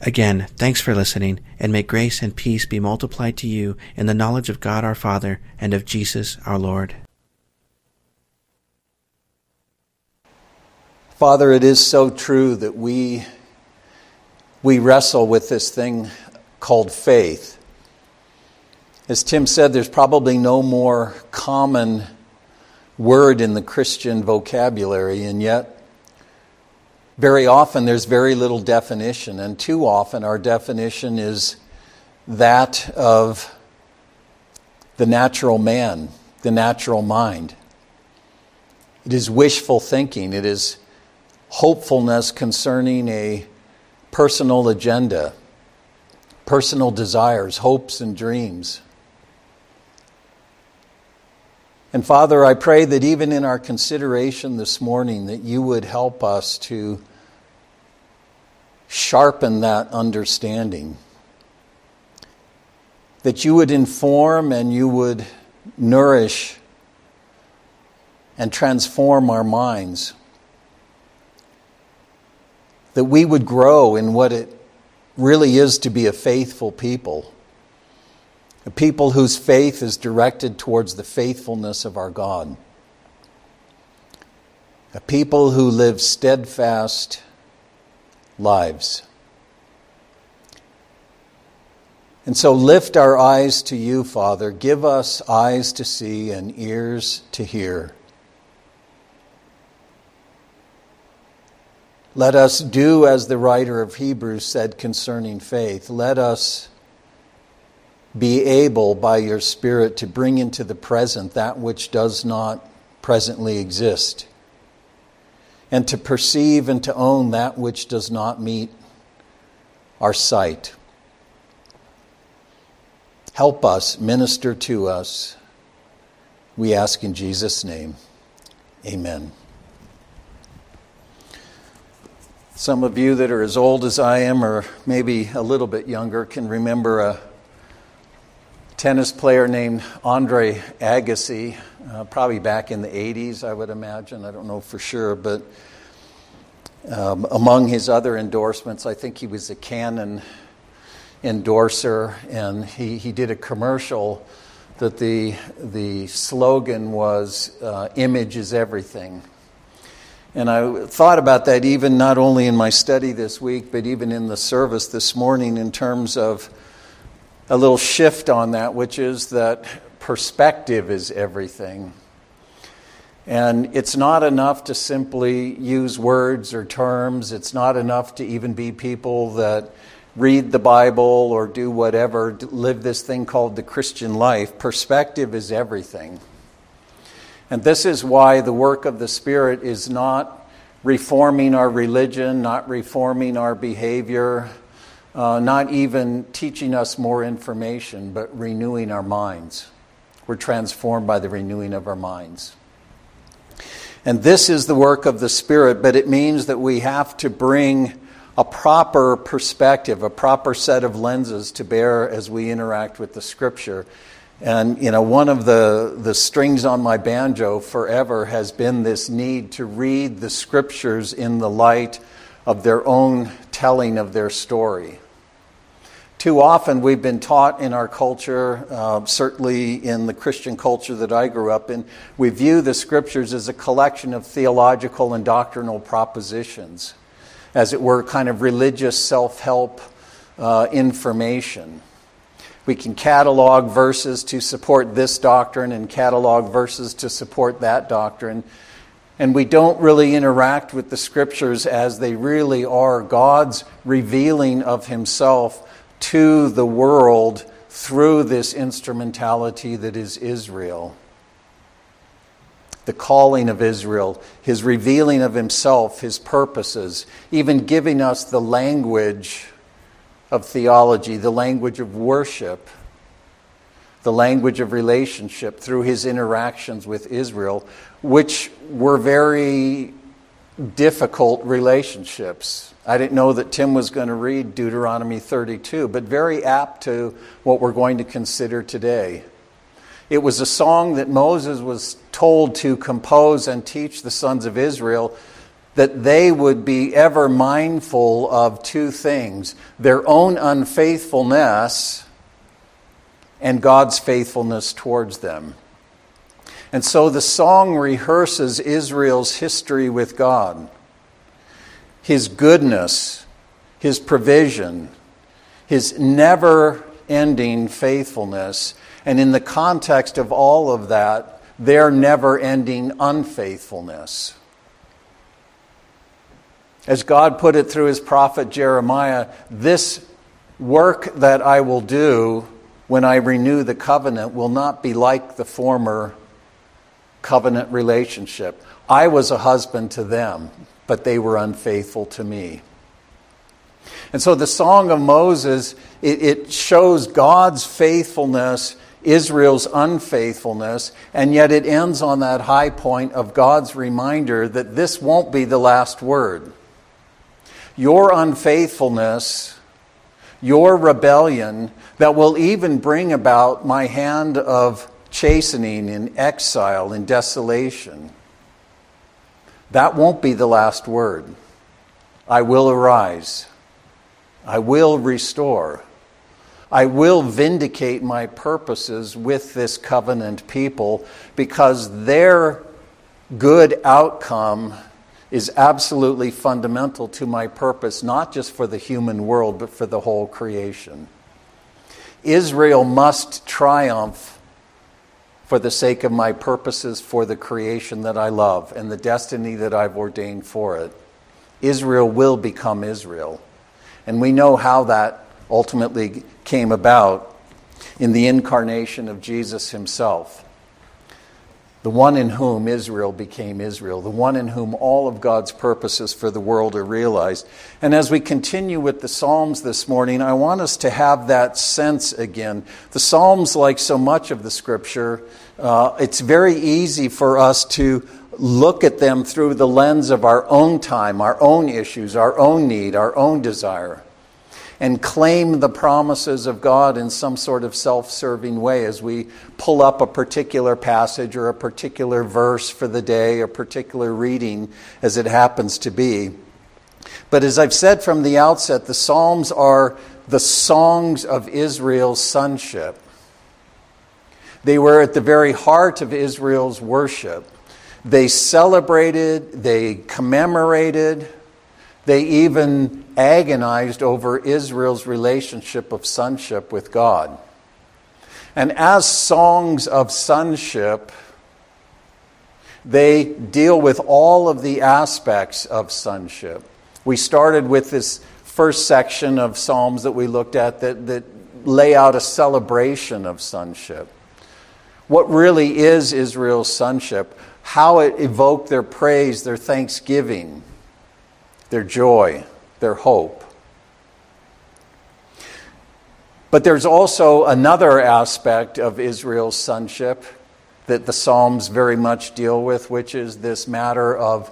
Again, thanks for listening, and may grace and peace be multiplied to you in the knowledge of God our Father and of Jesus our Lord. Father, it is so true that we, we wrestle with this thing called faith. As Tim said, there's probably no more common word in the Christian vocabulary, and yet very often there's very little definition, and too often our definition is that of the natural man, the natural mind. It is wishful thinking, it is hopefulness concerning a personal agenda, personal desires, hopes, and dreams. And Father, I pray that even in our consideration this morning that you would help us to sharpen that understanding. That you would inform and you would nourish and transform our minds. That we would grow in what it really is to be a faithful people. A people whose faith is directed towards the faithfulness of our God. A people who live steadfast lives. And so lift our eyes to you, Father. Give us eyes to see and ears to hear. Let us do as the writer of Hebrews said concerning faith. Let us be able by your Spirit to bring into the present that which does not presently exist and to perceive and to own that which does not meet our sight. Help us, minister to us. We ask in Jesus' name. Amen. Some of you that are as old as I am, or maybe a little bit younger, can remember a tennis player named Andre Agassi uh, probably back in the 80s, I would imagine. I don't know for sure, but um, among his other endorsements, I think he was a Canon endorser, and he, he did a commercial that the, the slogan was uh, Image is Everything. And I thought about that even not only in my study this week, but even in the service this morning in terms of a little shift on that, which is that perspective is everything. And it's not enough to simply use words or terms. It's not enough to even be people that read the Bible or do whatever, live this thing called the Christian life. Perspective is everything. And this is why the work of the Spirit is not reforming our religion, not reforming our behavior, uh, not even teaching us more information, but renewing our minds. We're transformed by the renewing of our minds. And this is the work of the Spirit, but it means that we have to bring a proper perspective, a proper set of lenses to bear as we interact with the Scripture. And, you know, one of the, the strings on my banjo forever has been this need to read the Scriptures in the light of their own telling of their story. Too often, we've been taught in our culture, uh, certainly in the Christian culture that I grew up in, we view the scriptures as a collection of theological and doctrinal propositions, as it were, kind of religious self help uh, information. We can catalog verses to support this doctrine and catalog verses to support that doctrine. And we don't really interact with the scriptures as they really are God's revealing of Himself to the world through this instrumentality that is Israel. The calling of Israel, his revealing of himself, his purposes, even giving us the language of theology, the language of worship, the language of relationship through his interactions with Israel, which were very difficult relationships. I didn't know that Tim was going to read Deuteronomy 32, but very apt to what we're going to consider today. It was a song that Moses was told to compose and teach the sons of Israel that they would be ever mindful of two things their own unfaithfulness and God's faithfulness towards them. And so the song rehearses Israel's history with God, his goodness, his provision, his never ending faithfulness, and in the context of all of that, their never ending unfaithfulness. As God put it through his prophet Jeremiah, this work that I will do when I renew the covenant will not be like the former covenant relationship. I was a husband to them, but they were unfaithful to me. And so the Song of Moses, it, it, shows God's faithfulness, Israel's unfaithfulness, and yet it ends on that high point of God's reminder that this won't be the last word. Your unfaithfulness, your rebellion, that will even bring about my hand of chastening, in exile, in desolation. That won't be the last word. I will arise. I will restore. I will vindicate my purposes with this covenant people because their good outcome is absolutely fundamental to my purpose, not just for the human world, but for the whole creation. Israel must triumph for the sake of my purposes for the creation that I love and the destiny that I've ordained for it. Israel will become Israel. And we know how that ultimately came about in the incarnation of Jesus himself the one in whom Israel became Israel, the one in whom all of God's purposes for the world are realized. And as we continue with the Psalms this morning, I want us to have that sense again. The Psalms, like so much of the Scripture, uh, it's very easy for us to look at them through the lens of our own time, our own issues, our own need, our own desire and claim the promises of God in some sort of self serving way as we pull up a particular passage or a particular verse for the day, a particular reading as it happens to be. But as I've said from the outset, the Psalms are the songs of Israel's sonship. They were at the very heart of Israel's worship. They celebrated, they commemorated, they even agonized over Israel's relationship of sonship with God. And as songs of sonship, they deal with all of the aspects of sonship. We started with this first section of Psalms that we looked at that, that lay out a celebration of sonship. What really is Israel's sonship? How it evoked their praise, their thanksgiving their joy, their hope. But there's also another aspect of Israel's sonship that the Psalms very much deal with, which is this matter of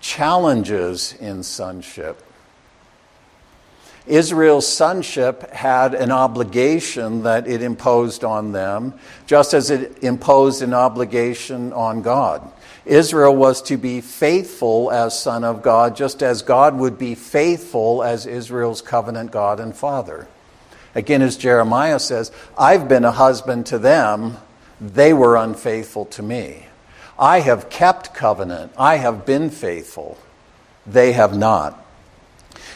challenges in sonship. Israel's sonship had an obligation that it imposed on them, just as it imposed an obligation on God. Israel was to be faithful as son of God, just as God would be faithful as Israel's covenant God and Father. Again, as Jeremiah says, I've been a husband to them, they were unfaithful to me. I have kept covenant, I have been faithful, they have not.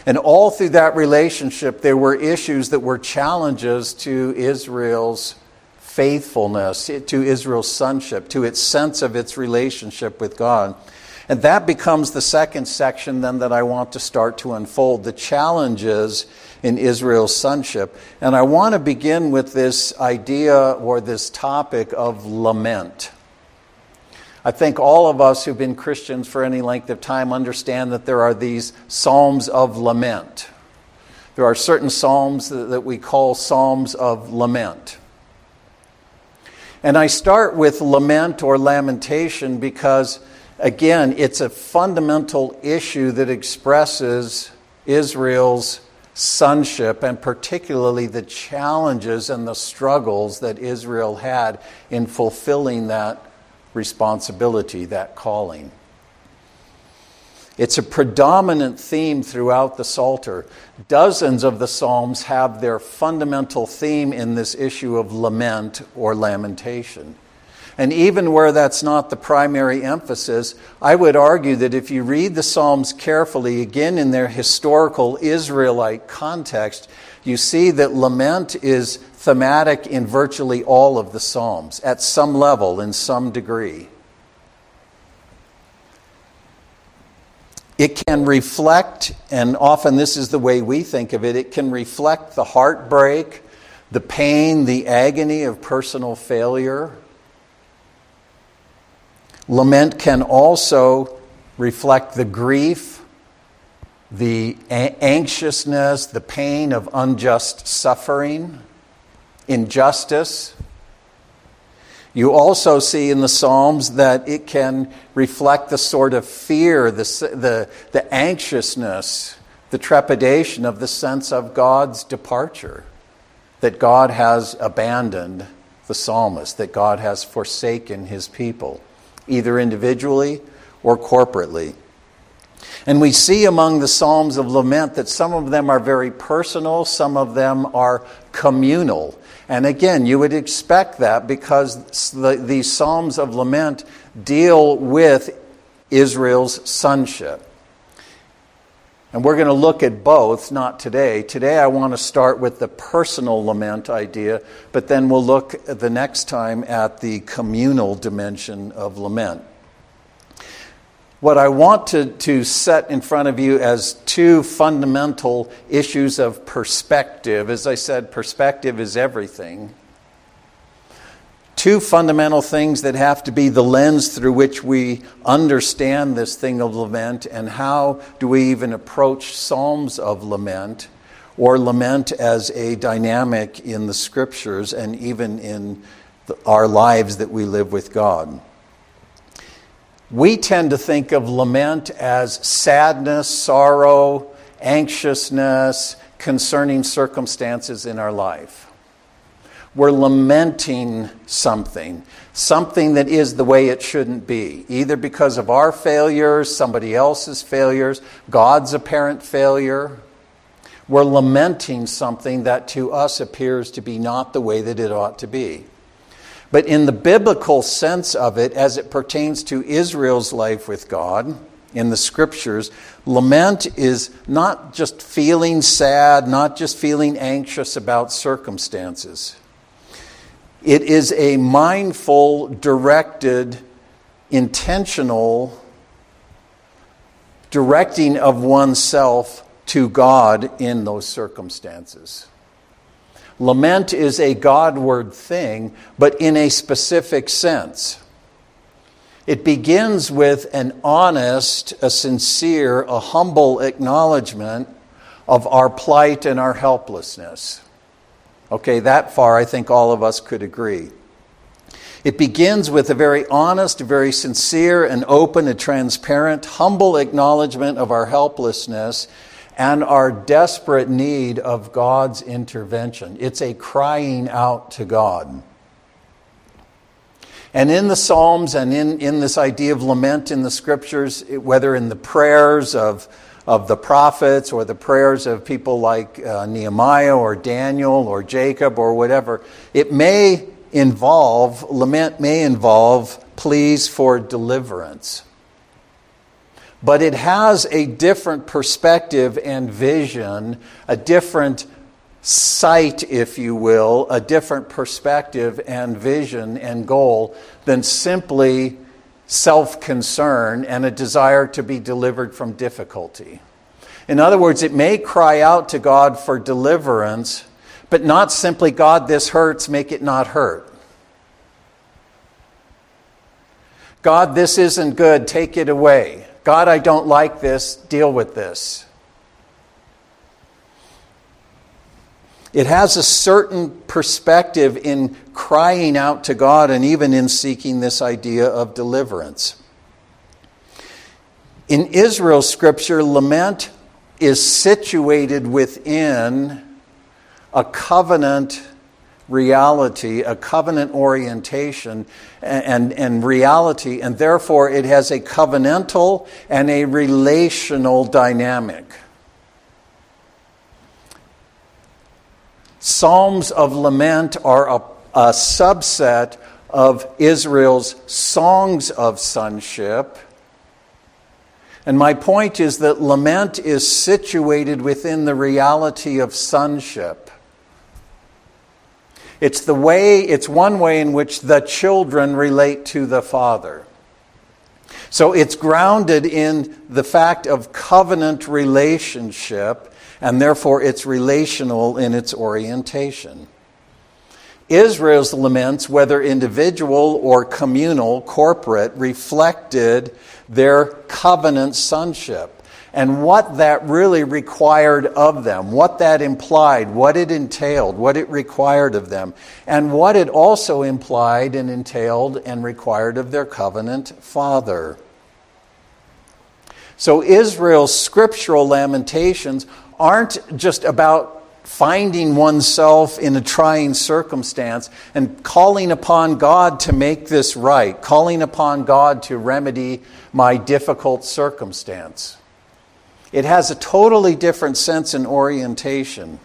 And all through that relationship, there were issues that were challenges to Israel's faithfulness, to Israel's sonship, to its sense of its relationship with God. And that becomes the second section then that I want to start to unfold the challenges in Israel's sonship. And I want to begin with this idea or this topic of lament. I think all of us who've been Christians for any length of time understand that there are these psalms of lament. There are certain psalms that we call psalms of lament. And I start with lament or lamentation because, again, it's a fundamental issue that expresses Israel's sonship and particularly the challenges and the struggles that Israel had in fulfilling that responsibility, that calling. It's a predominant theme throughout the Psalter. Dozens of the Psalms have their fundamental theme in this issue of lament or lamentation. And even where that's not the primary emphasis, I would argue that if you read the Psalms carefully, again in their historical Israelite context, you see that lament is thematic in virtually all of the Psalms, at some level, in some degree. It can reflect, and often this is the way we think of it, it can reflect the heartbreak, the pain, the agony of personal failure. Lament can also reflect the grief, the anxiousness, the pain of unjust suffering, injustice. You also see in the Psalms that it can reflect the sort of fear, the, the, the anxiousness, the trepidation of the sense of God's departure, that God has abandoned the psalmist, that God has forsaken his people, either individually or corporately. And we see among the Psalms of Lament that some of them are very personal, some of them are communal. And again, you would expect that because the, these Psalms of Lament deal with Israel's sonship. And we're going to look at both, not today. Today I want to start with the personal lament idea, but then we'll look the next time at the communal dimension of lament what I want to, to set in front of you as two fundamental issues of perspective. As I said, perspective is everything. Two fundamental things that have to be the lens through which we understand this thing of lament, and how do we even approach Psalms of lament or lament as a dynamic in the scriptures and even in the, our lives that we live with God. We tend to think of lament as sadness, sorrow, anxiousness concerning circumstances in our life. We're lamenting something, something that is the way it shouldn't be, either because of our failures, somebody else's failures, God's apparent failure. We're lamenting something that to us appears to be not the way that it ought to be. But in the biblical sense of it, as it pertains to Israel's life with God, in the scriptures, lament is not just feeling sad, not just feeling anxious about circumstances. It is a mindful, directed, intentional directing of oneself to God in those circumstances. Lament is a Godward thing, but in a specific sense. It begins with an honest, a sincere, a humble acknowledgement of our plight and our helplessness. Okay, that far I think all of us could agree. It begins with a very honest, very sincere, and open and transparent, humble acknowledgement of our helplessness and our desperate need of God's intervention. It's a crying out to God. And in the Psalms and in, in this idea of lament in the scriptures, whether in the prayers of, of the prophets or the prayers of people like uh, Nehemiah or Daniel or Jacob or whatever, it may involve, lament may involve pleas for deliverance but it has a different perspective and vision, a different sight, if you will, a different perspective and vision and goal than simply self concern and a desire to be delivered from difficulty. In other words, it may cry out to God for deliverance, but not simply, God, this hurts, make it not hurt. God, this isn't good, take it away. God, I don't like this, deal with this. It has a certain perspective in crying out to God and even in seeking this idea of deliverance. In Israel's scripture, lament is situated within a covenant reality, a covenant orientation and, and, reality, and therefore it has a covenantal and a relational dynamic. Psalms of lament are a, a subset of Israel's songs of sonship. And my point is that lament is situated within the reality of sonship. It's the way, it's one way in which the children relate to the Father. So it's grounded in the fact of covenant relationship, and therefore it's relational in its orientation. Israel's laments, whether individual or communal, corporate, reflected their covenant sonship and what that really required of them, what that implied, what it entailed, what it required of them, and what it also implied and entailed and required of their covenant father. So Israel's scriptural lamentations aren't just about finding oneself in a trying circumstance and calling upon God to make this right, calling upon God to remedy my difficult circumstance. It has a totally different sense and orientation.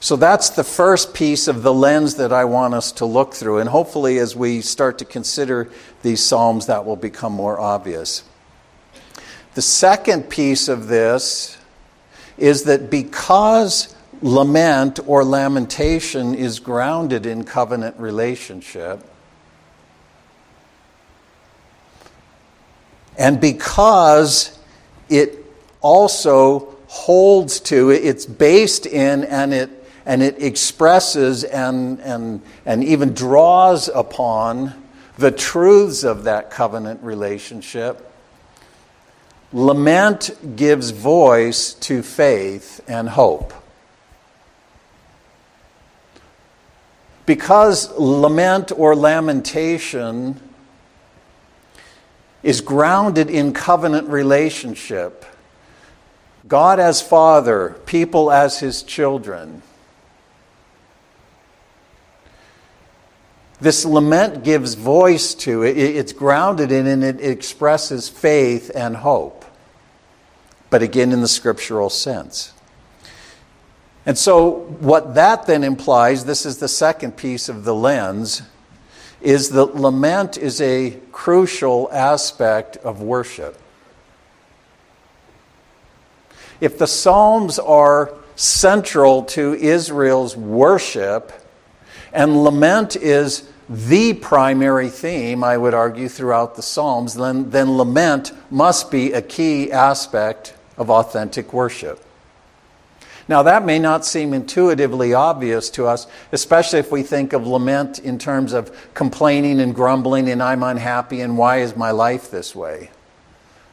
So that's the first piece of the lens that I want us to look through. And hopefully, as we start to consider these Psalms, that will become more obvious. The second piece of this is that because lament or lamentation is grounded in covenant relationship, and because it also holds to, it's based in, and it, and it expresses and, and, and even draws upon the truths of that covenant relationship. Lament gives voice to faith and hope. Because lament or lamentation is grounded in covenant relationship. God as Father, people as His children. This lament gives voice to it. It's grounded in and it expresses faith and hope. But again, in the scriptural sense. And so, what that then implies, this is the second piece of the lens, is that lament is a crucial aspect of worship. If the Psalms are central to Israel's worship, and lament is the primary theme, I would argue, throughout the Psalms, then, then lament must be a key aspect of authentic worship. Now, that may not seem intuitively obvious to us, especially if we think of lament in terms of complaining and grumbling and I'm unhappy and why is my life this way?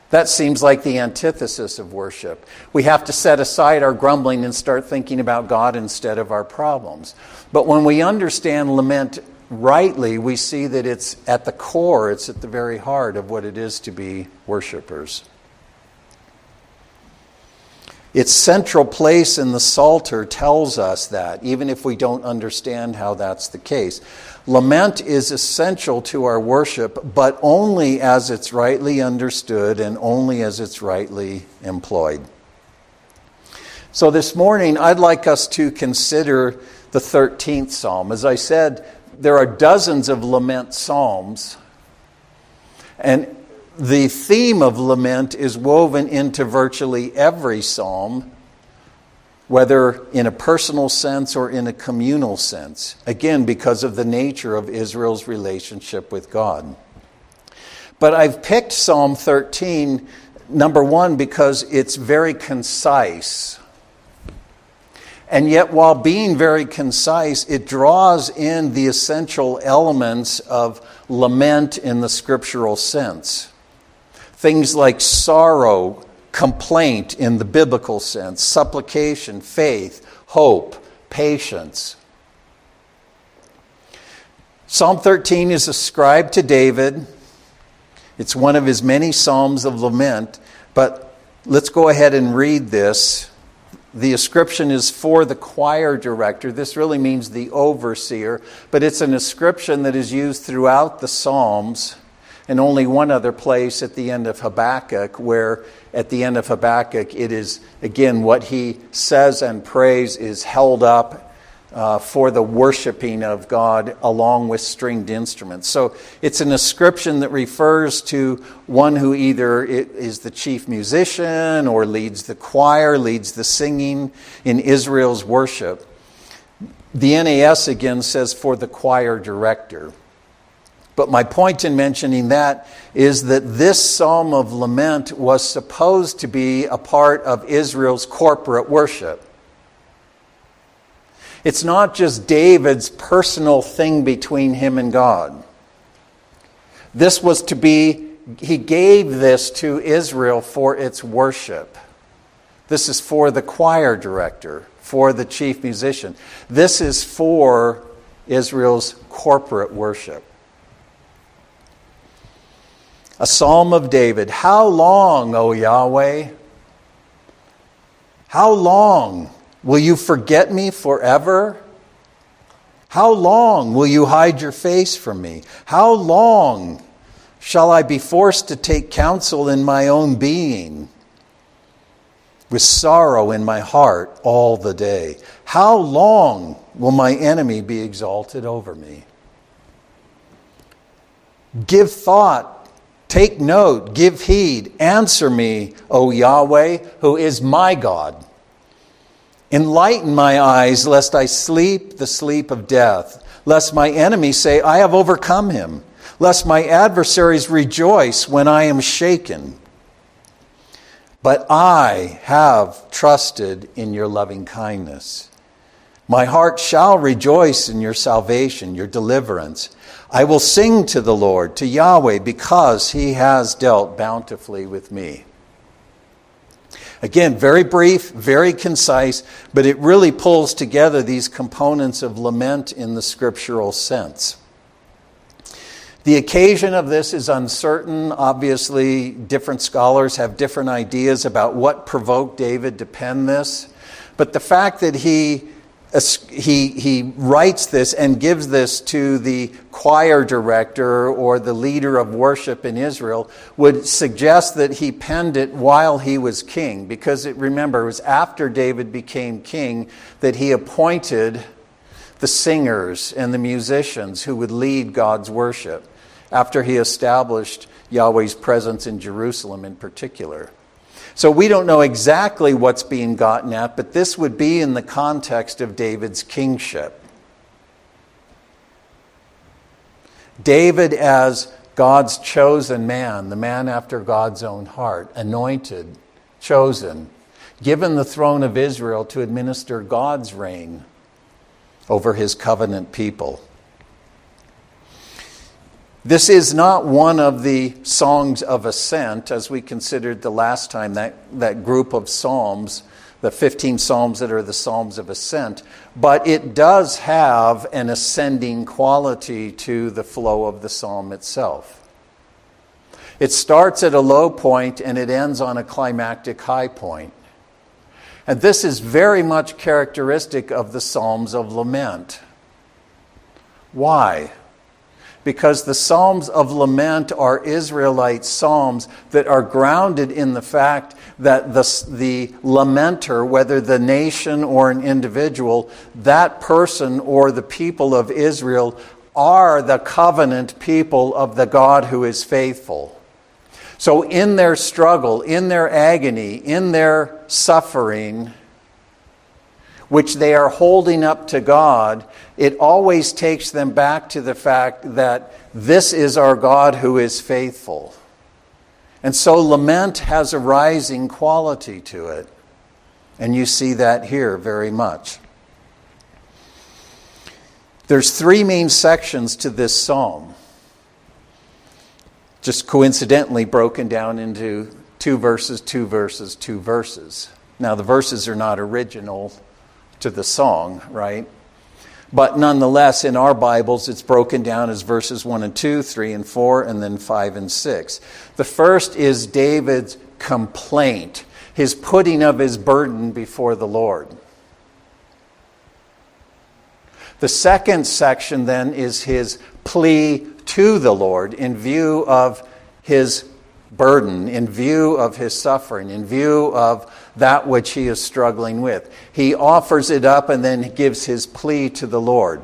That seems like the antithesis of worship. We have to set aside our grumbling and start thinking about God instead of our problems. But when we understand lament rightly, we see that it's at the core, it's at the very heart of what it is to be worshipers. Its central place in the Psalter tells us that, even if we don't understand how that's the case. Lament is essential to our worship, but only as it's rightly understood and only as it's rightly employed. So, this morning, I'd like us to consider the 13th Psalm. As I said, there are dozens of lament psalms. And the theme of lament is woven into virtually every psalm, whether in a personal sense or in a communal sense. Again, because of the nature of Israel's relationship with God. But I've picked Psalm 13, number one, because it's very concise. And yet, while being very concise, it draws in the essential elements of lament in the scriptural sense. Things like sorrow, complaint in the biblical sense, supplication, faith, hope, patience. Psalm 13 is ascribed to David. It's one of his many psalms of lament, but let's go ahead and read this. The ascription is for the choir director. This really means the overseer, but it's an ascription that is used throughout the Psalms and only one other place at the end of Habakkuk, where at the end of Habakkuk it is, again, what he says and prays is held up uh, for the worshiping of God along with stringed instruments. So it's an ascription that refers to one who either is the chief musician or leads the choir, leads the singing in Israel's worship. The NAS again says for the choir director. But my point in mentioning that is that this psalm of lament was supposed to be a part of Israel's corporate worship. It's not just David's personal thing between him and God. This was to be, he gave this to Israel for its worship. This is for the choir director, for the chief musician. This is for Israel's corporate worship. A psalm of David. How long, O Yahweh? How long Will you forget me forever? How long will you hide your face from me? How long shall I be forced to take counsel in my own being? With sorrow in my heart all the day. How long will my enemy be exalted over me? Give thought, take note, give heed, answer me, O Yahweh, who is my God. Enlighten my eyes, lest I sleep the sleep of death, lest my enemies say, I have overcome him, lest my adversaries rejoice when I am shaken. But I have trusted in your loving kindness. My heart shall rejoice in your salvation, your deliverance. I will sing to the Lord, to Yahweh, because he has dealt bountifully with me. Again, very brief, very concise, but it really pulls together these components of lament in the scriptural sense. The occasion of this is uncertain. Obviously, different scholars have different ideas about what provoked David to pen this. But the fact that he he, he writes this and gives this to the choir director or the leader of worship in Israel would suggest that he penned it while he was king, because it, remember, it was after David became king that he appointed the singers and the musicians who would lead God's worship, after he established Yahweh's presence in Jerusalem in particular. So we don't know exactly what's being gotten at, but this would be in the context of David's kingship. David, as God's chosen man, the man after God's own heart, anointed, chosen, given the throne of Israel to administer God's reign over his covenant people. This is not one of the songs of ascent, as we considered the last time, that, that group of psalms, the 15 psalms that are the psalms of ascent, but it does have an ascending quality to the flow of the psalm itself. It starts at a low point and it ends on a climactic high point. And this is very much characteristic of the Psalms of Lament. Why? Because the Psalms of Lament are Israelite Psalms that are grounded in the fact that the, the lamenter, whether the nation or an individual, that person or the people of Israel are the covenant people of the God who is faithful. So, in their struggle, in their agony, in their suffering, which they are holding up to God, it always takes them back to the fact that this is our God who is faithful. And so lament has a rising quality to it. And you see that here very much. There's three main sections to this psalm, just coincidentally broken down into two verses, two verses, two verses. Now, the verses are not original to the song, right? But nonetheless, in our Bibles, it's broken down as verses 1 and 2, 3 and 4, and then 5 and 6. The first is David's complaint, his putting of his burden before the Lord. The second section then is his plea to the Lord in view of his burden, in view of his suffering, in view of that which he is struggling with. He offers it up and then gives his plea to the Lord.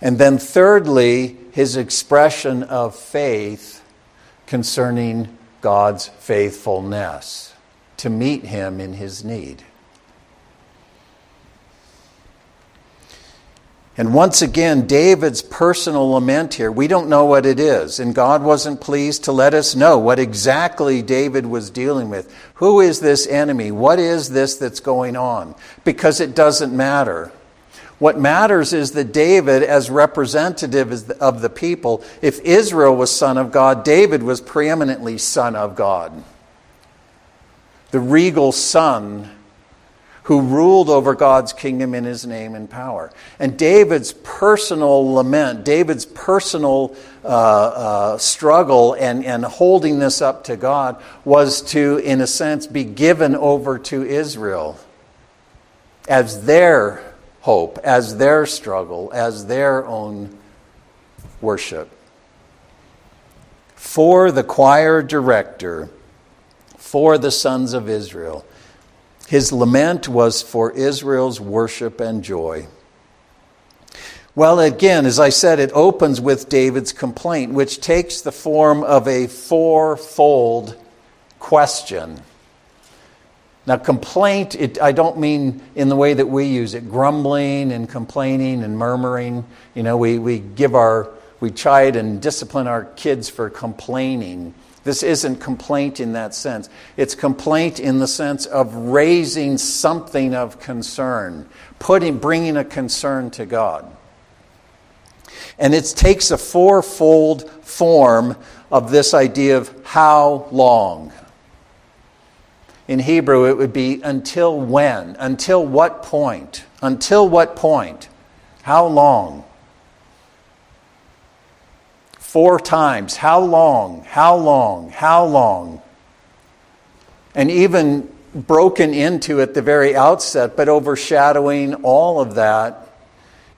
And then, thirdly, his expression of faith concerning God's faithfulness to meet him in his need. And once again, David's personal lament here, we don't know what it is. And God wasn't pleased to let us know what exactly David was dealing with. Who is this enemy? What is this that's going on? Because it doesn't matter. What matters is that David, as representative of the people, if Israel was son of God, David was preeminently son of God. The regal son who ruled over God's kingdom in his name and power. And David's personal lament, David's personal uh, uh, struggle and, and holding this up to God was to, in a sense, be given over to Israel as their hope, as their struggle, as their own worship. For the choir director, for the sons of Israel, his lament was for Israel's worship and joy. Well, again, as I said, it opens with David's complaint, which takes the form of a fourfold question. Now, complaint, it, I don't mean in the way that we use it grumbling and complaining and murmuring. You know, we, we give our, we chide and discipline our kids for complaining. This isn't complaint in that sense. It's complaint in the sense of raising something of concern, putting, bringing a concern to God. And it takes a fourfold form of this idea of how long. In Hebrew, it would be until when? Until what point? Until what point? How long? Four times. How long? How long? How long? And even broken into at the very outset, but overshadowing all of that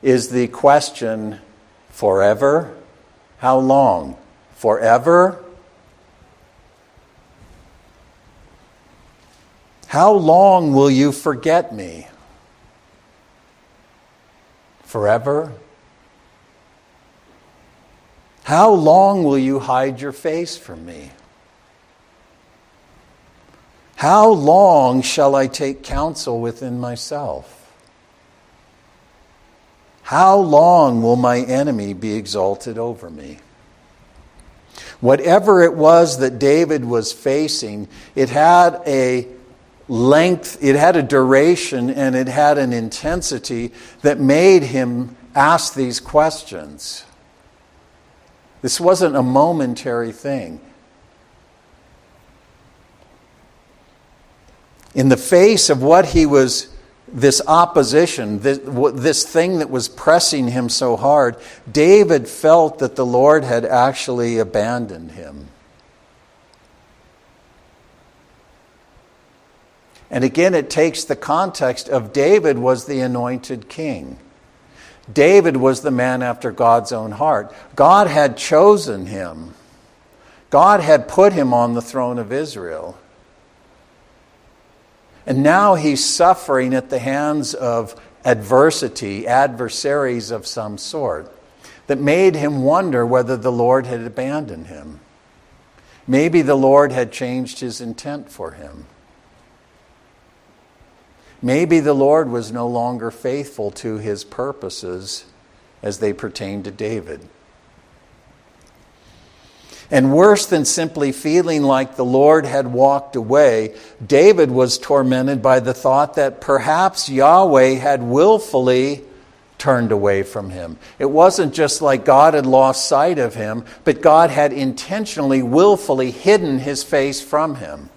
is the question forever? How long? Forever? How long will you forget me? Forever? How long will you hide your face from me? How long shall I take counsel within myself? How long will my enemy be exalted over me? Whatever it was that David was facing, it had a length, it had a duration, and it had an intensity that made him ask these questions. This wasn't a momentary thing. In the face of what he was, this opposition, this, this thing that was pressing him so hard, David felt that the Lord had actually abandoned him. And again, it takes the context of David was the anointed king. David was the man after God's own heart. God had chosen him, God had put him on the throne of Israel. And now he's suffering at the hands of adversity, adversaries of some sort, that made him wonder whether the Lord had abandoned him. Maybe the Lord had changed his intent for him. Maybe the Lord was no longer faithful to his purposes as they pertain to David. And worse than simply feeling like the Lord had walked away, David was tormented by the thought that perhaps Yahweh had willfully turned away from him. It wasn't just like God had lost sight of him, but God had intentionally, willfully hidden his face from him.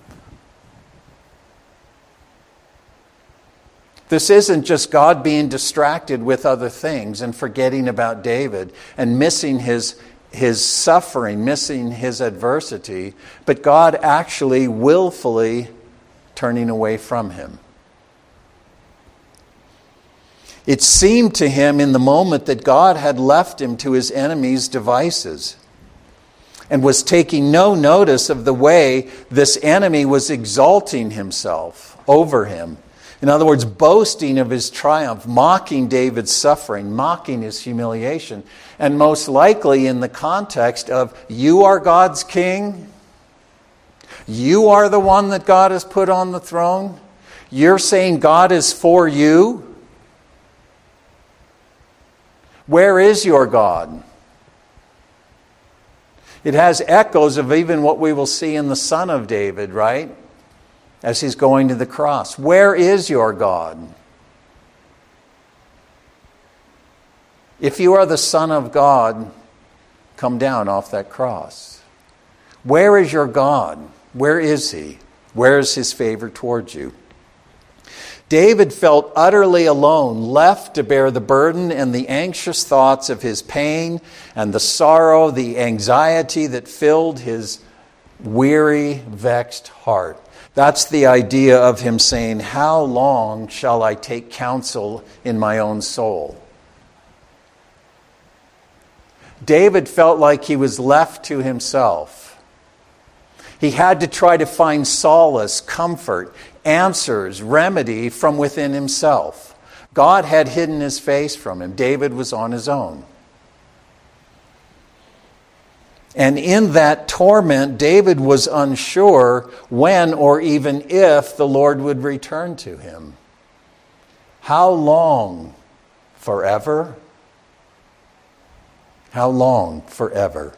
This isn't just God being distracted with other things and forgetting about David and missing his, his suffering, missing his adversity, but God actually willfully turning away from him. It seemed to him in the moment that God had left him to his enemy's devices and was taking no notice of the way this enemy was exalting himself over him. In other words, boasting of his triumph, mocking David's suffering, mocking his humiliation, and most likely in the context of, You are God's king. You are the one that God has put on the throne. You're saying God is for you. Where is your God? It has echoes of even what we will see in the Son of David, right? As he's going to the cross. Where is your God? If you are the Son of God, come down off that cross. Where is your God? Where is he? Where is his favor towards you? David felt utterly alone, left to bear the burden and the anxious thoughts of his pain and the sorrow, the anxiety that filled his weary, vexed heart. That's the idea of him saying, How long shall I take counsel in my own soul? David felt like he was left to himself. He had to try to find solace, comfort, answers, remedy from within himself. God had hidden his face from him. David was on his own. And in that torment, David was unsure when or even if the Lord would return to him. How long? Forever? How long? Forever.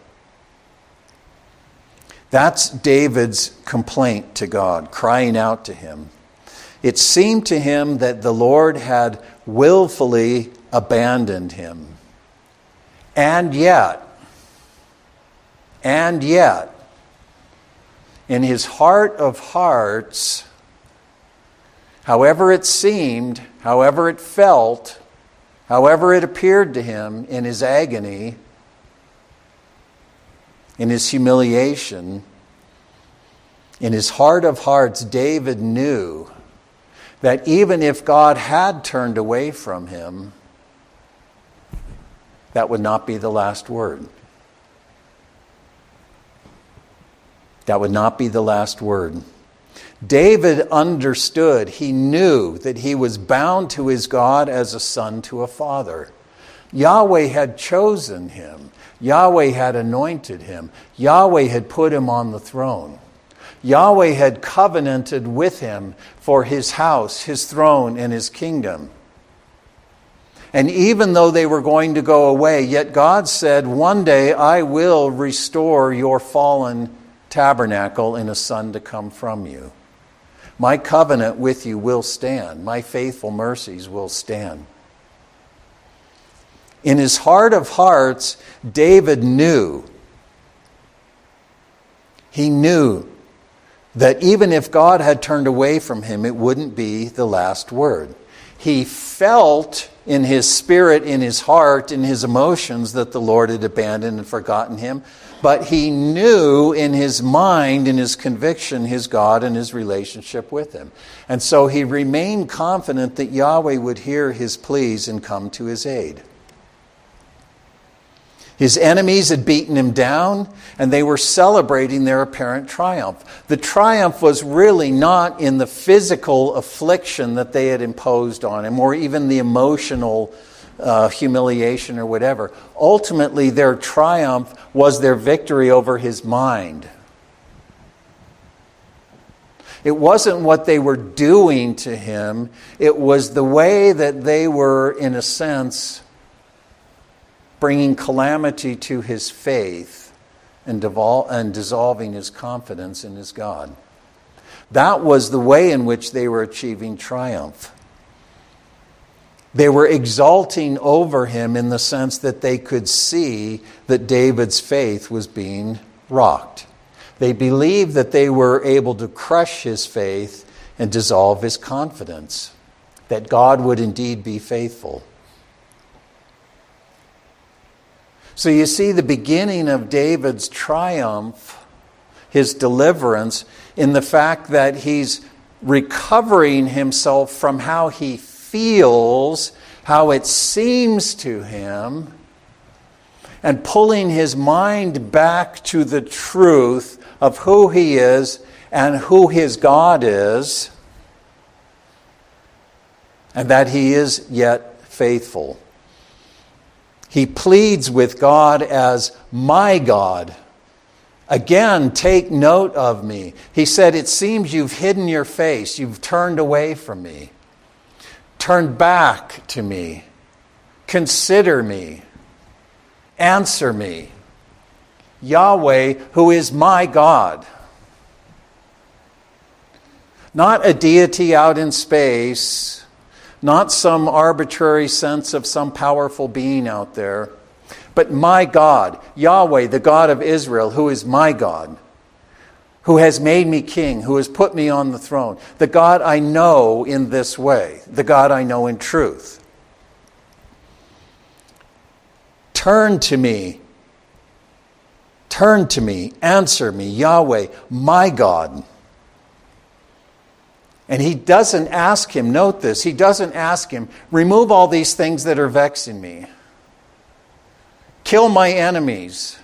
That's David's complaint to God, crying out to him. It seemed to him that the Lord had willfully abandoned him. And yet, and yet, in his heart of hearts, however it seemed, however it felt, however it appeared to him in his agony, in his humiliation, in his heart of hearts, David knew that even if God had turned away from him, that would not be the last word. That would not be the last word. David understood, he knew that he was bound to his God as a son to a father. Yahweh had chosen him. Yahweh had anointed him. Yahweh had put him on the throne. Yahweh had covenanted with him for his house, his throne, and his kingdom. And even though they were going to go away, yet God said, One day I will restore your fallen tabernacle in a son to come from you. My covenant with you will stand, my faithful mercies will stand. In his heart of hearts, David knew. He knew that even if God had turned away from him, it wouldn't be the last word. He felt in his spirit, in his heart, in his emotions that the Lord had abandoned and forgotten him, but he knew in his mind, in his conviction, his God and his relationship with him. And so he remained confident that Yahweh would hear his pleas and come to his aid. His enemies had beaten him down, and they were celebrating their apparent triumph. The triumph was really not in the physical affliction that they had imposed on him, or even the emotional uh, humiliation or whatever. Ultimately, their triumph was their victory over his mind. It wasn't what they were doing to him, it was the way that they were, in a sense, bringing calamity to his faith and, devol- and dissolving his confidence in his God. That was the way in which they were achieving triumph. They were exalting over him in the sense that they could see that David's faith was being rocked. They believed that they were able to crush his faith and dissolve his confidence. that God would indeed be faithful. So you see the beginning of David's triumph, his deliverance, in the fact that he's recovering himself from how he feels, how it seems to him, and pulling his mind back to the truth of who he is and who his God is, and that he is yet faithful. He pleads with God as my God. Again, take note of me. He said, It seems you've hidden your face, you've turned away from me. Turn back to me. Consider me. Answer me. Yahweh, who is my God. Not a deity out in space, not some arbitrary sense of some powerful being out there, but my God, Yahweh, the God of Israel, who is my God, who has made me king, who has put me on the throne, the God I know in this way, the God I know in truth. Turn to me. Turn to me. Answer me, Yahweh, my God. And he doesn't ask him, note this, he doesn't ask him, remove all these things that are vexing me. Kill my enemies.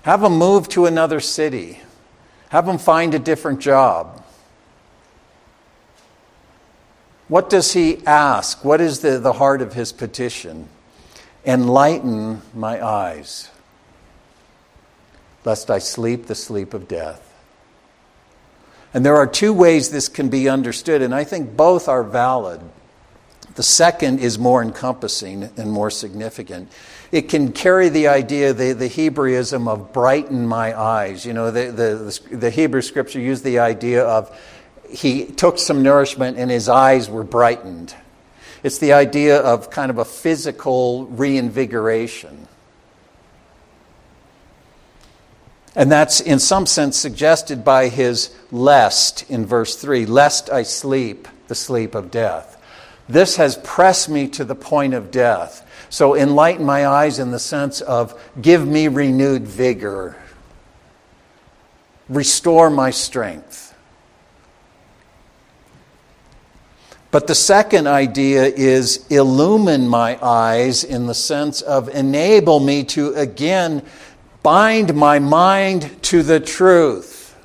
Have them move to another city. Have them find a different job. What does he ask? What is the, the heart of his petition? Enlighten my eyes, lest I sleep the sleep of death. And there are two ways this can be understood, and I think both are valid. The second is more encompassing and more significant. It can carry the idea, the, the Hebraism of brighten my eyes. You know, the, the, the Hebrew scripture used the idea of he took some nourishment and his eyes were brightened. It's the idea of kind of a physical reinvigoration. And that's in some sense suggested by his lest in verse 3 lest I sleep the sleep of death. This has pressed me to the point of death. So enlighten my eyes in the sense of give me renewed vigor, restore my strength. But the second idea is illumine my eyes in the sense of enable me to again bind my mind to the truth.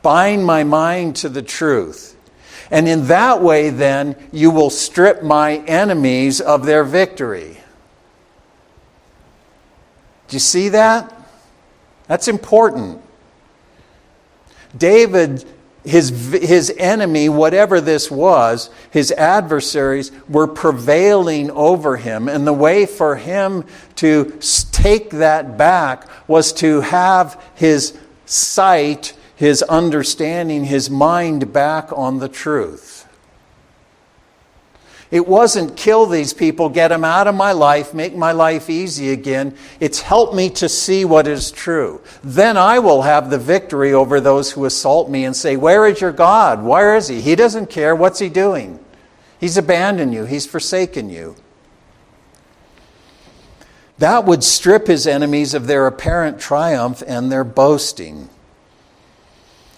Bind my mind to the truth. And in that way, then, you will strip my enemies of their victory. Do you see that? That's important. David his, his enemy, whatever this was, his adversaries, were prevailing over him. And the way for him to take that back was to have his sight, his understanding, his mind back on the truth. It wasn't kill these people, get them out of my life, make my life easy again. It's help me to see what is true. Then I will have the victory over those who assault me and say, Where is your God? Where is he? He doesn't care. What's he doing? He's abandoned you, he's forsaken you. That would strip his enemies of their apparent triumph and their boasting.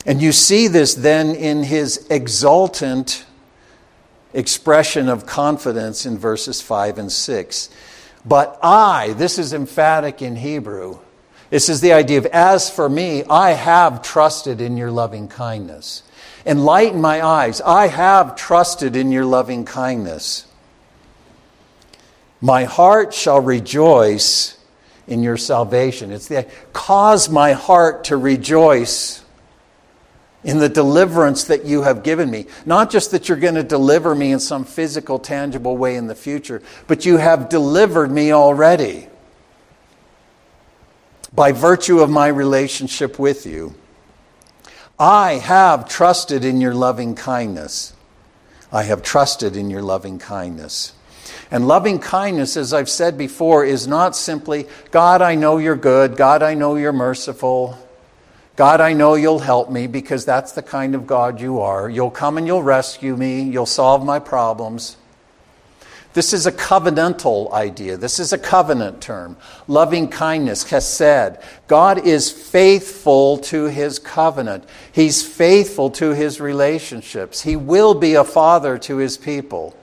And you see this then in his exultant expression of confidence in verses 5 and 6. But I, this is emphatic in Hebrew. This is the idea of, as for me, I have trusted in your loving kindness. Enlighten my eyes. I have trusted in your loving kindness. My heart shall rejoice in your salvation. It's the cause my heart to rejoice in the deliverance that you have given me. Not just that you're going to deliver me in some physical, tangible way in the future, but you have delivered me already by virtue of my relationship with you. I have trusted in your loving kindness. I have trusted in your loving kindness. And loving kindness, as I've said before, is not simply, God, I know you're good. God, I know you're merciful. God, I know you'll help me because that's the kind of God you are. You'll come and you'll rescue me. You'll solve my problems. This is a covenantal idea. This is a covenant term. Loving kindness, chesed. God is faithful to his covenant. He's faithful to his relationships. He will be a father to his people.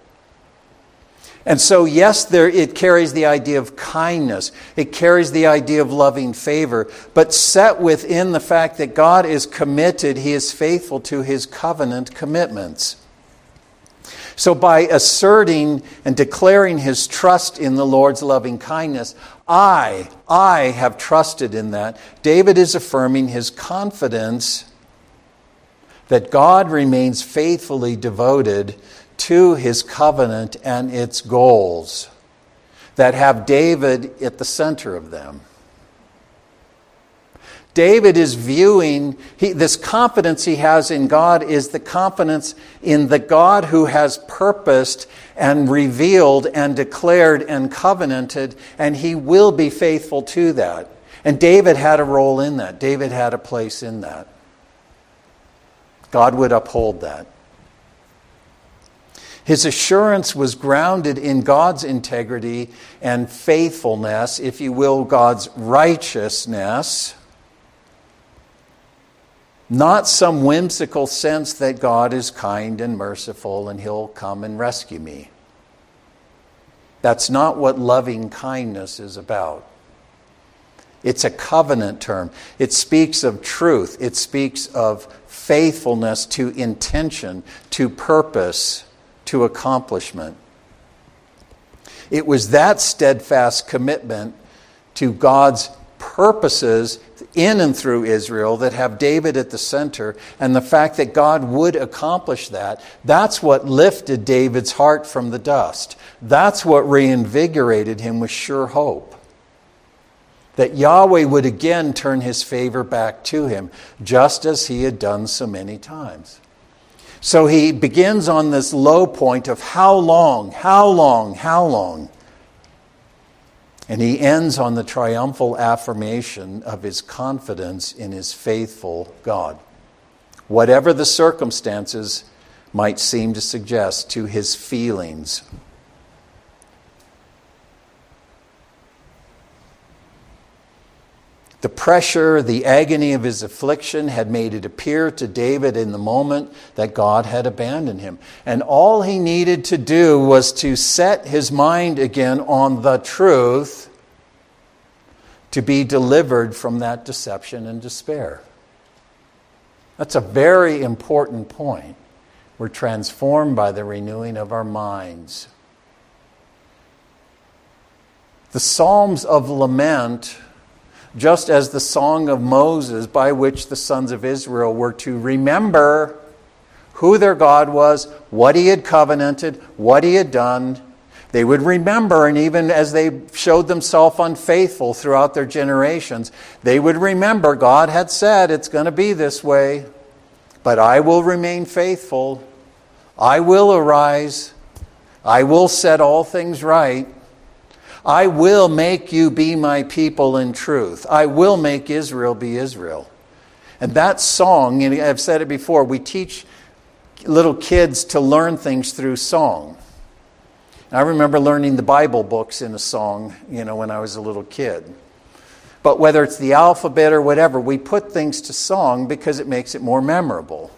And so, yes, there, it carries the idea of kindness. It carries the idea of loving favor, but set within the fact that God is committed, He is faithful to His covenant commitments. So, by asserting and declaring his trust in the Lord's loving kindness, I, I have trusted in that. David is affirming his confidence that God remains faithfully devoted to his covenant and its goals that have David at the center of them. David is viewing he, this confidence he has in God is the confidence in the God who has purposed and revealed and declared and covenanted, and he will be faithful to that. And David had a role in that, David had a place in that. God would uphold that. His assurance was grounded in God's integrity and faithfulness, if you will, God's righteousness not some whimsical sense that God is kind and merciful and he'll come and rescue me. That's not what loving kindness is about. It's a covenant term. It speaks of truth. It speaks of faithfulness to intention, to purpose, to accomplishment. It was that steadfast commitment to God's purposes in and through Israel that have David at the center, and the fact that God would accomplish that, that's what lifted David's heart from the dust. That's what reinvigorated him with sure hope. That Yahweh would again turn his favor back to him, just as he had done so many times. So he begins on this low point of how long, how long, how long. And he ends on the triumphal affirmation of his confidence in his faithful God. Whatever the circumstances might seem to suggest to his feelings. The pressure, the agony of his affliction had made it appear to David in the moment that God had abandoned him. And all he needed to do was to set his mind again on the truth to be delivered from that deception and despair. That's a very important point. We're transformed by the renewing of our minds. The Psalms of Lament just as the song of Moses by which the sons of Israel were to remember who their God was, what he had covenanted, what he had done. They would remember, and even as they showed themselves unfaithful throughout their generations, they would remember God had said it's going to be this way, but I will remain faithful. I will arise. I will set all things right. I will make you be my people in truth. I will make Israel be Israel. And that song, and I've said it before, we teach little kids to learn things through song. I remember learning the Bible books in a song, you know, when I was a little kid. But whether it's the alphabet or whatever, we put things to song because it makes it more memorable.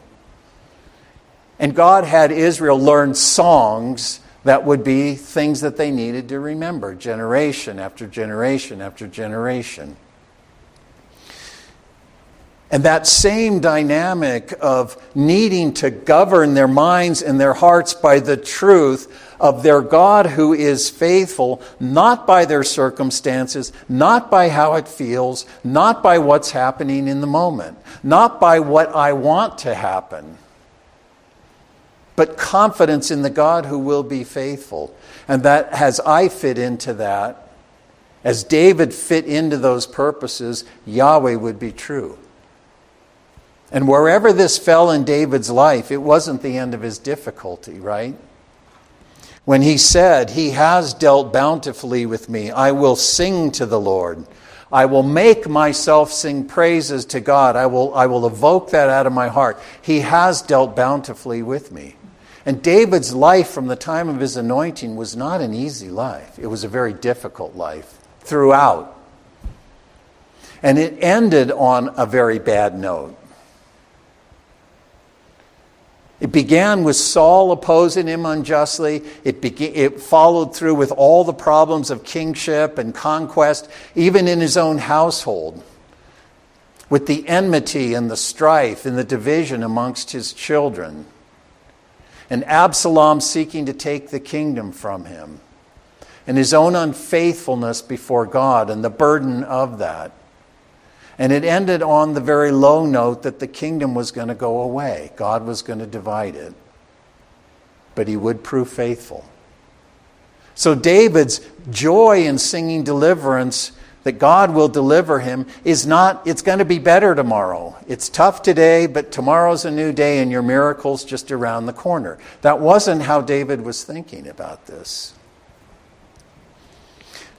And God had Israel learn songs that would be things that they needed to remember generation after generation after generation. And that same dynamic of needing to govern their minds and their hearts by the truth of their God who is faithful, not by their circumstances, not by how it feels, not by what's happening in the moment, not by what I want to happen but confidence in the God who will be faithful. And that, as I fit into that, as David fit into those purposes, Yahweh would be true. And wherever this fell in David's life, it wasn't the end of his difficulty, right? When he said, He has dealt bountifully with me, I will sing to the Lord. I will make myself sing praises to God. I will, I will evoke that out of my heart. He has dealt bountifully with me. And David's life from the time of his anointing was not an easy life, it was a very difficult life throughout. And it ended on a very bad note. It began with Saul opposing him unjustly. It, began, it followed through with all the problems of kingship and conquest, even in his own household, with the enmity and the strife and the division amongst his children, and Absalom seeking to take the kingdom from him, and his own unfaithfulness before God and the burden of that. And it ended on the very low note that the kingdom was going to go away, God was going to divide it. But he would prove faithful. So David's joy in singing deliverance that God will deliver him is not, it's going to be better tomorrow. It's tough today, but tomorrow's a new day and your miracle's just around the corner. That wasn't how David was thinking about this.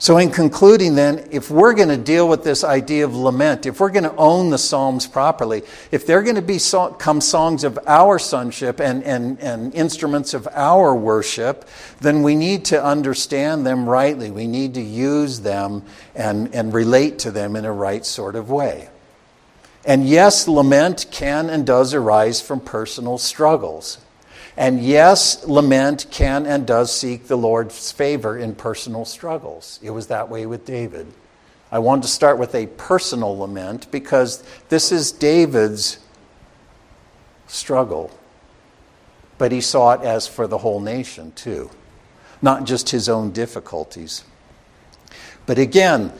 So, in concluding, then, if we're going to deal with this idea of lament, if we're going to own the Psalms properly, if they're going to become songs of our sonship and, and, and instruments of our worship, then we need to understand them rightly. We need to use them and, and relate to them in a right sort of way. And yes, lament can and does arise from personal struggles. And yes, lament can and does seek the Lord's favor in personal struggles. It was that way with David. I wanted to start with a personal lament because this is David's struggle. But he saw it as for the whole nation, too, not just his own difficulties. But again,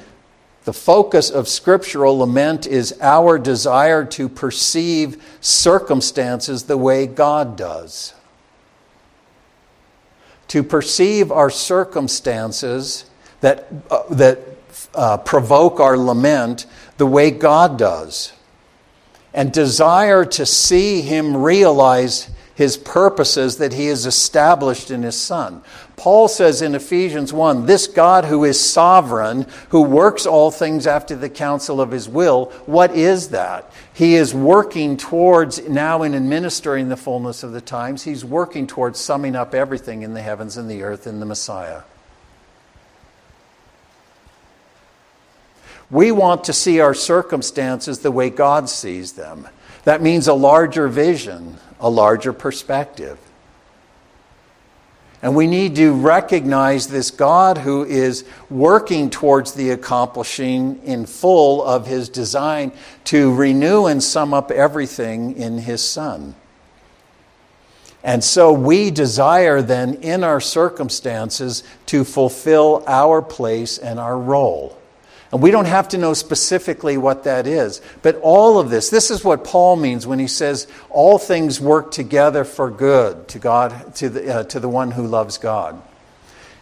the focus of scriptural lament is our desire to perceive circumstances the way God does to perceive our circumstances that, uh, that uh, provoke our lament the way God does, and desire to see Him realize his purposes that he has established in his Son. Paul says in Ephesians 1 this God who is sovereign, who works all things after the counsel of his will, what is that? He is working towards, now in administering the fullness of the times, he's working towards summing up everything in the heavens and the earth in the Messiah. We want to see our circumstances the way God sees them. That means a larger vision, a larger perspective. And we need to recognize this God who is working towards the accomplishing in full of his design to renew and sum up everything in his Son. And so we desire then in our circumstances to fulfill our place and our role. And we don't have to know specifically what that is. But all of this, this is what Paul means when he says, all things work together for good to God, to the, uh, to the one who loves God.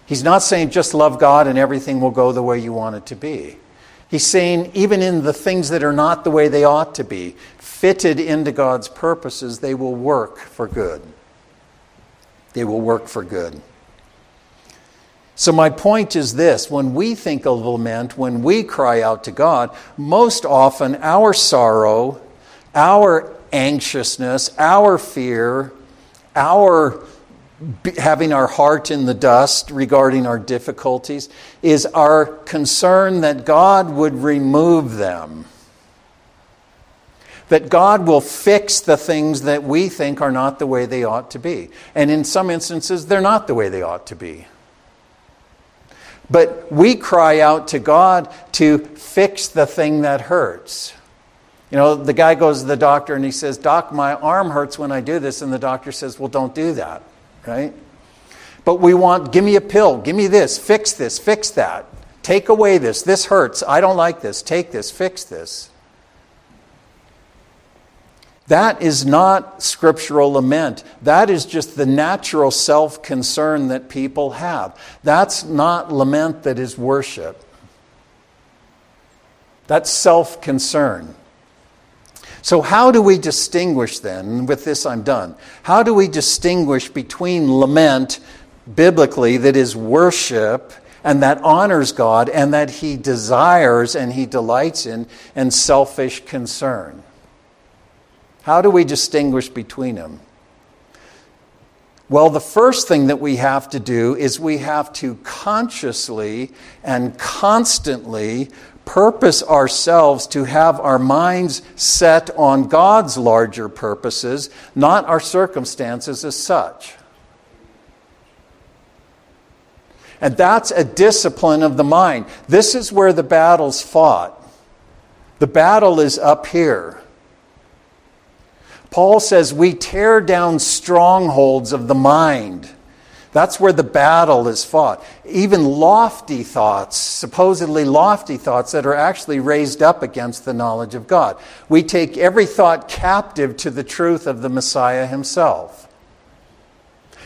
He's not saying just love God and everything will go the way you want it to be. He's saying, even in the things that are not the way they ought to be, fitted into God's purposes, they will work for good. They will work for good. So, my point is this when we think of lament, when we cry out to God, most often our sorrow, our anxiousness, our fear, our having our heart in the dust regarding our difficulties is our concern that God would remove them. That God will fix the things that we think are not the way they ought to be. And in some instances, they're not the way they ought to be. But we cry out to God to fix the thing that hurts. You know, the guy goes to the doctor and he says, Doc, my arm hurts when I do this. And the doctor says, Well, don't do that, right? But we want, give me a pill, give me this, fix this, fix that. Take away this. This hurts. I don't like this. Take this, fix this. That is not scriptural lament. That is just the natural self concern that people have. That's not lament that is worship. That's self concern. So, how do we distinguish then? With this, I'm done. How do we distinguish between lament biblically, that is worship, and that honors God and that he desires and he delights in, and selfish concern. How do we distinguish between them? Well, the first thing that we have to do is we have to consciously and constantly purpose ourselves to have our minds set on God's larger purposes, not our circumstances as such. And that's a discipline of the mind. This is where the battle's fought. The battle is up here. Paul says we tear down strongholds of the mind. That's where the battle is fought. Even lofty thoughts, supposedly lofty thoughts that are actually raised up against the knowledge of God. We take every thought captive to the truth of the Messiah himself.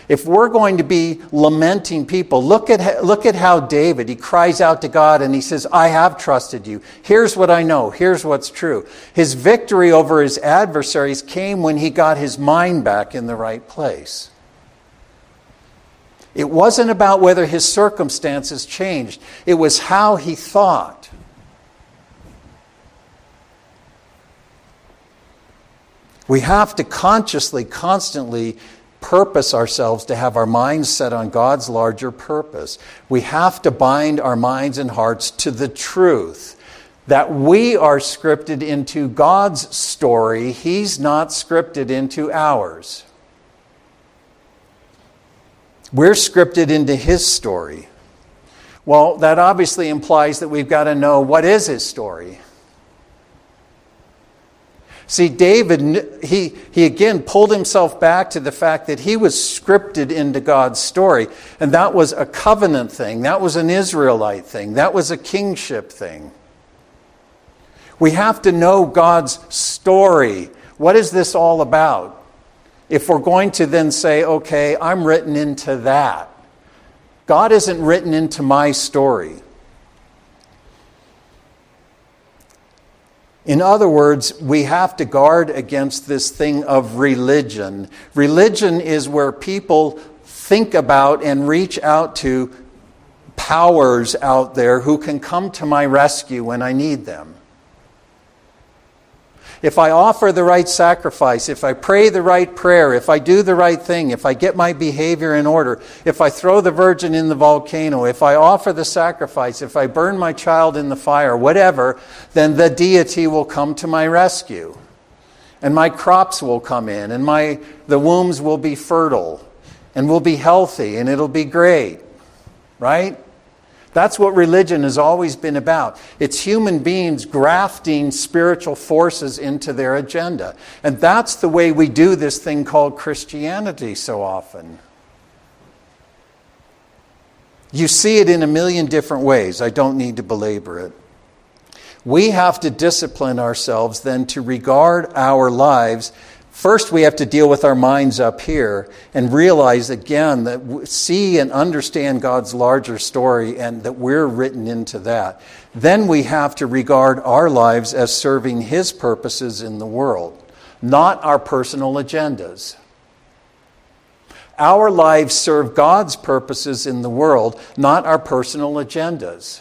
If we're going to be lamenting people, look at, look at how David, he cries out to God and he says, I have trusted you. Here's what I know. Here's what's true. His victory over his adversaries came when he got his mind back in the right place. It wasn't about whether his circumstances changed, it was how he thought. We have to consciously, constantly purpose ourselves to have our minds set on God's larger purpose. We have to bind our minds and hearts to the truth that we are scripted into God's story, He's not scripted into ours. We're scripted into His story. Well, that obviously implies that we've got to know what is His story. See, David, he, he again pulled himself back to the fact that he was scripted into God's story. And that was a covenant thing, that was an Israelite thing, that was a kingship thing. We have to know God's story. What is this all about? If we're going to then say, okay, I'm written into that, God isn't written into my story. In other words, we have to guard against this thing of religion. Religion is where people think about and reach out to powers out there who can come to my rescue when I need them if I offer the right sacrifice, if I pray the right prayer, if I do the right thing, if I get my behavior in order, if I throw the virgin in the volcano, if I offer the sacrifice, if I burn my child in the fire, whatever, then the deity will come to my rescue. And my crops will come in, and my, the wombs will be fertile, and will be healthy, and it'll be great. Right? That's what religion has always been about. It's human beings grafting spiritual forces into their agenda. And that's the way we do this thing called Christianity so often. You see it in a million different ways. I don't need to belabor it. We have to discipline ourselves then to regard our lives First, we have to deal with our minds up here and realize again that see and understand God's larger story and that we're written into that. Then we have to regard our lives as serving His purposes in the world, not our personal agendas. Our lives serve God's purposes in the world, not our personal agendas.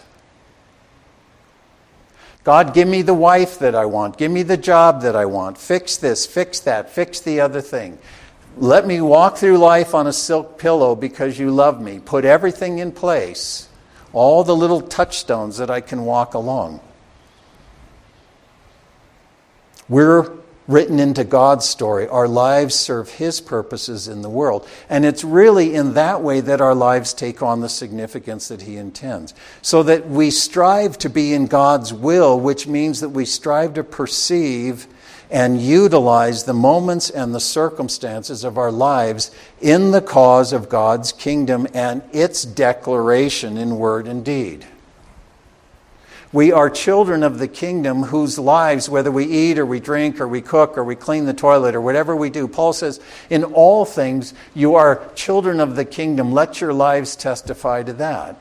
God, give me the wife that I want. Give me the job that I want. Fix this, fix that, fix the other thing. Let me walk through life on a silk pillow because you love me. Put everything in place, all the little touchstones that I can walk along. We're written into God's story. Our lives serve His purposes in the world. And it's really in that way that our lives take on the significance that He intends. So that we strive to be in God's will, which means that we strive to perceive and utilize the moments and the circumstances of our lives in the cause of God's kingdom and its declaration in word and deed. We are children of the kingdom whose lives, whether we eat or we drink or we cook or we clean the toilet or whatever we do, Paul says, in all things, you are children of the kingdom. Let your lives testify to that.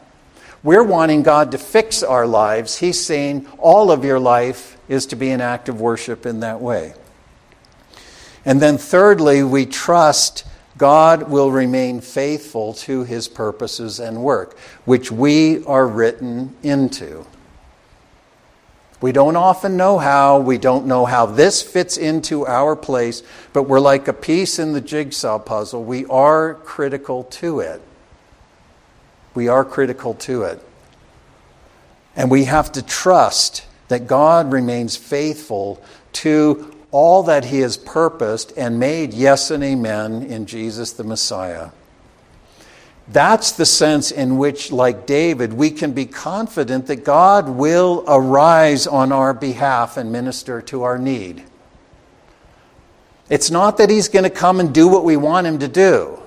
We're wanting God to fix our lives. He's saying all of your life is to be an act of worship in that way. And then, thirdly, we trust God will remain faithful to his purposes and work, which we are written into. We don't often know how, we don't know how this fits into our place, but we're like a piece in the jigsaw puzzle. We are critical to it. We are critical to it. And we have to trust that God remains faithful to all that He has purposed and made yes and amen in Jesus the Messiah. That's the sense in which, like David, we can be confident that God will arise on our behalf and minister to our need. It's not that He's going to come and do what we want Him to do,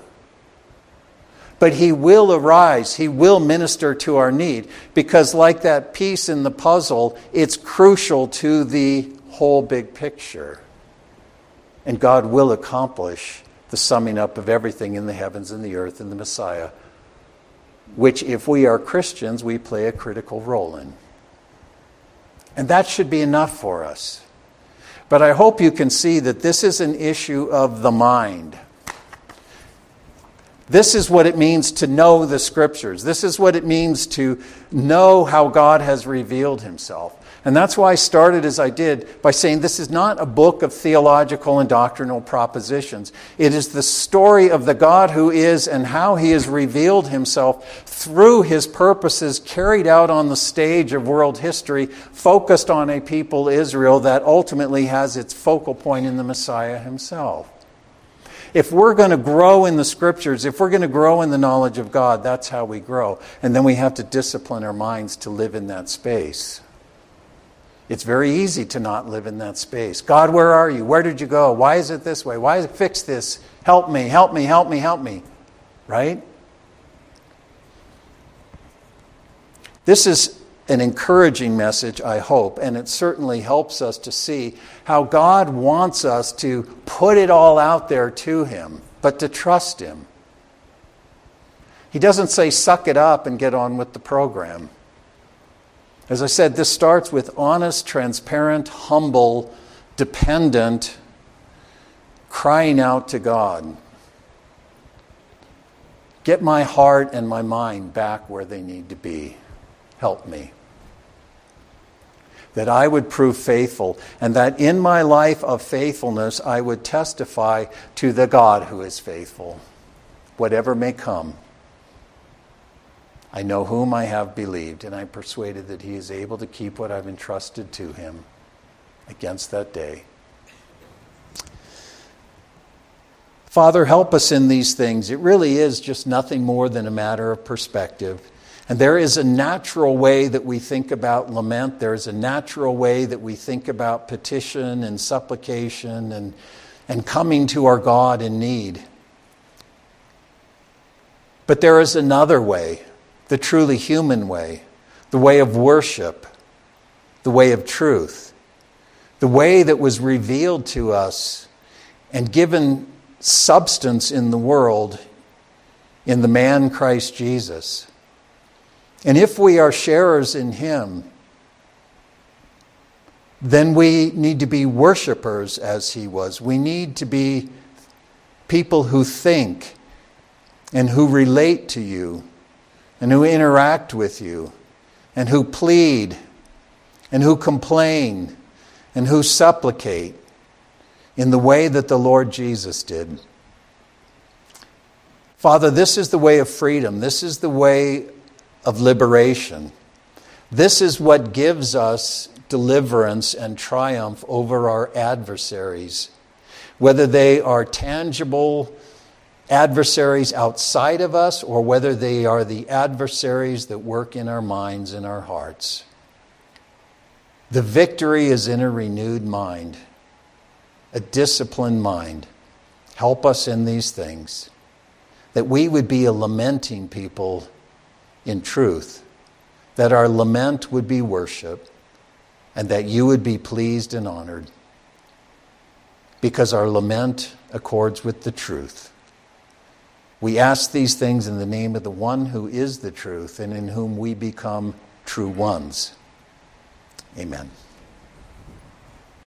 but He will arise. He will minister to our need because, like that piece in the puzzle, it's crucial to the whole big picture. And God will accomplish the summing up of everything in the heavens and the earth and the Messiah, which, if we are Christians, we play a critical role in. And that should be enough for us. But I hope you can see that this is an issue of the mind. This is what it means to know the scriptures. This is what it means to know how God has revealed himself. And that's why I started as I did by saying this is not a book of theological and doctrinal propositions. It is the story of the God who is and how he has revealed himself through his purposes carried out on the stage of world history, focused on a people, Israel, that ultimately has its focal point in the Messiah himself. If we're going to grow in the scriptures, if we're going to grow in the knowledge of God, that's how we grow. And then we have to discipline our minds to live in that space. It's very easy to not live in that space. God, where are you? Where did you go? Why is it this way? Why is it fix this? Help me, help me, help me, help me. Right? This is an encouraging message, I hope, and it certainly helps us to see how God wants us to put it all out there to Him, but to trust Him. He doesn't say, suck it up and get on with the program. As I said, this starts with honest, transparent, humble, dependent, crying out to God. Get my heart and my mind back where they need to be. Help me. That I would prove faithful, and that in my life of faithfulness I would testify to the God who is faithful, whatever may come. I know whom I have believed, and I am persuaded that he is able to keep what I've entrusted to him against that day. Father, help us in these things. It really is just nothing more than a matter of perspective. And there is a natural way that we think about lament. There is a natural way that we think about petition and supplication and, and coming to our God in need. But there is another way the truly human way, the way of worship, the way of truth, the way that was revealed to us and given substance in the world in the man Christ Jesus. And if we are sharers in Him, then we need to be worshipers as He was. We need to be people who think and who relate to you and who interact with you and who plead and who complain and who supplicate in the way that the Lord Jesus did. Father, this is the way of freedom. This is the way of liberation. This is what gives us deliverance and triumph over our adversaries, whether they are tangible adversaries outside of us or whether they are the adversaries that work in our minds and our hearts. The victory is in a renewed mind, a disciplined mind. Help us in these things, that we would be a lamenting people in truth, that our lament would be worship, and that you would be pleased and honored, because our lament accords with the truth. We ask these things in the name of the one who is the truth and in whom we become true ones. Amen.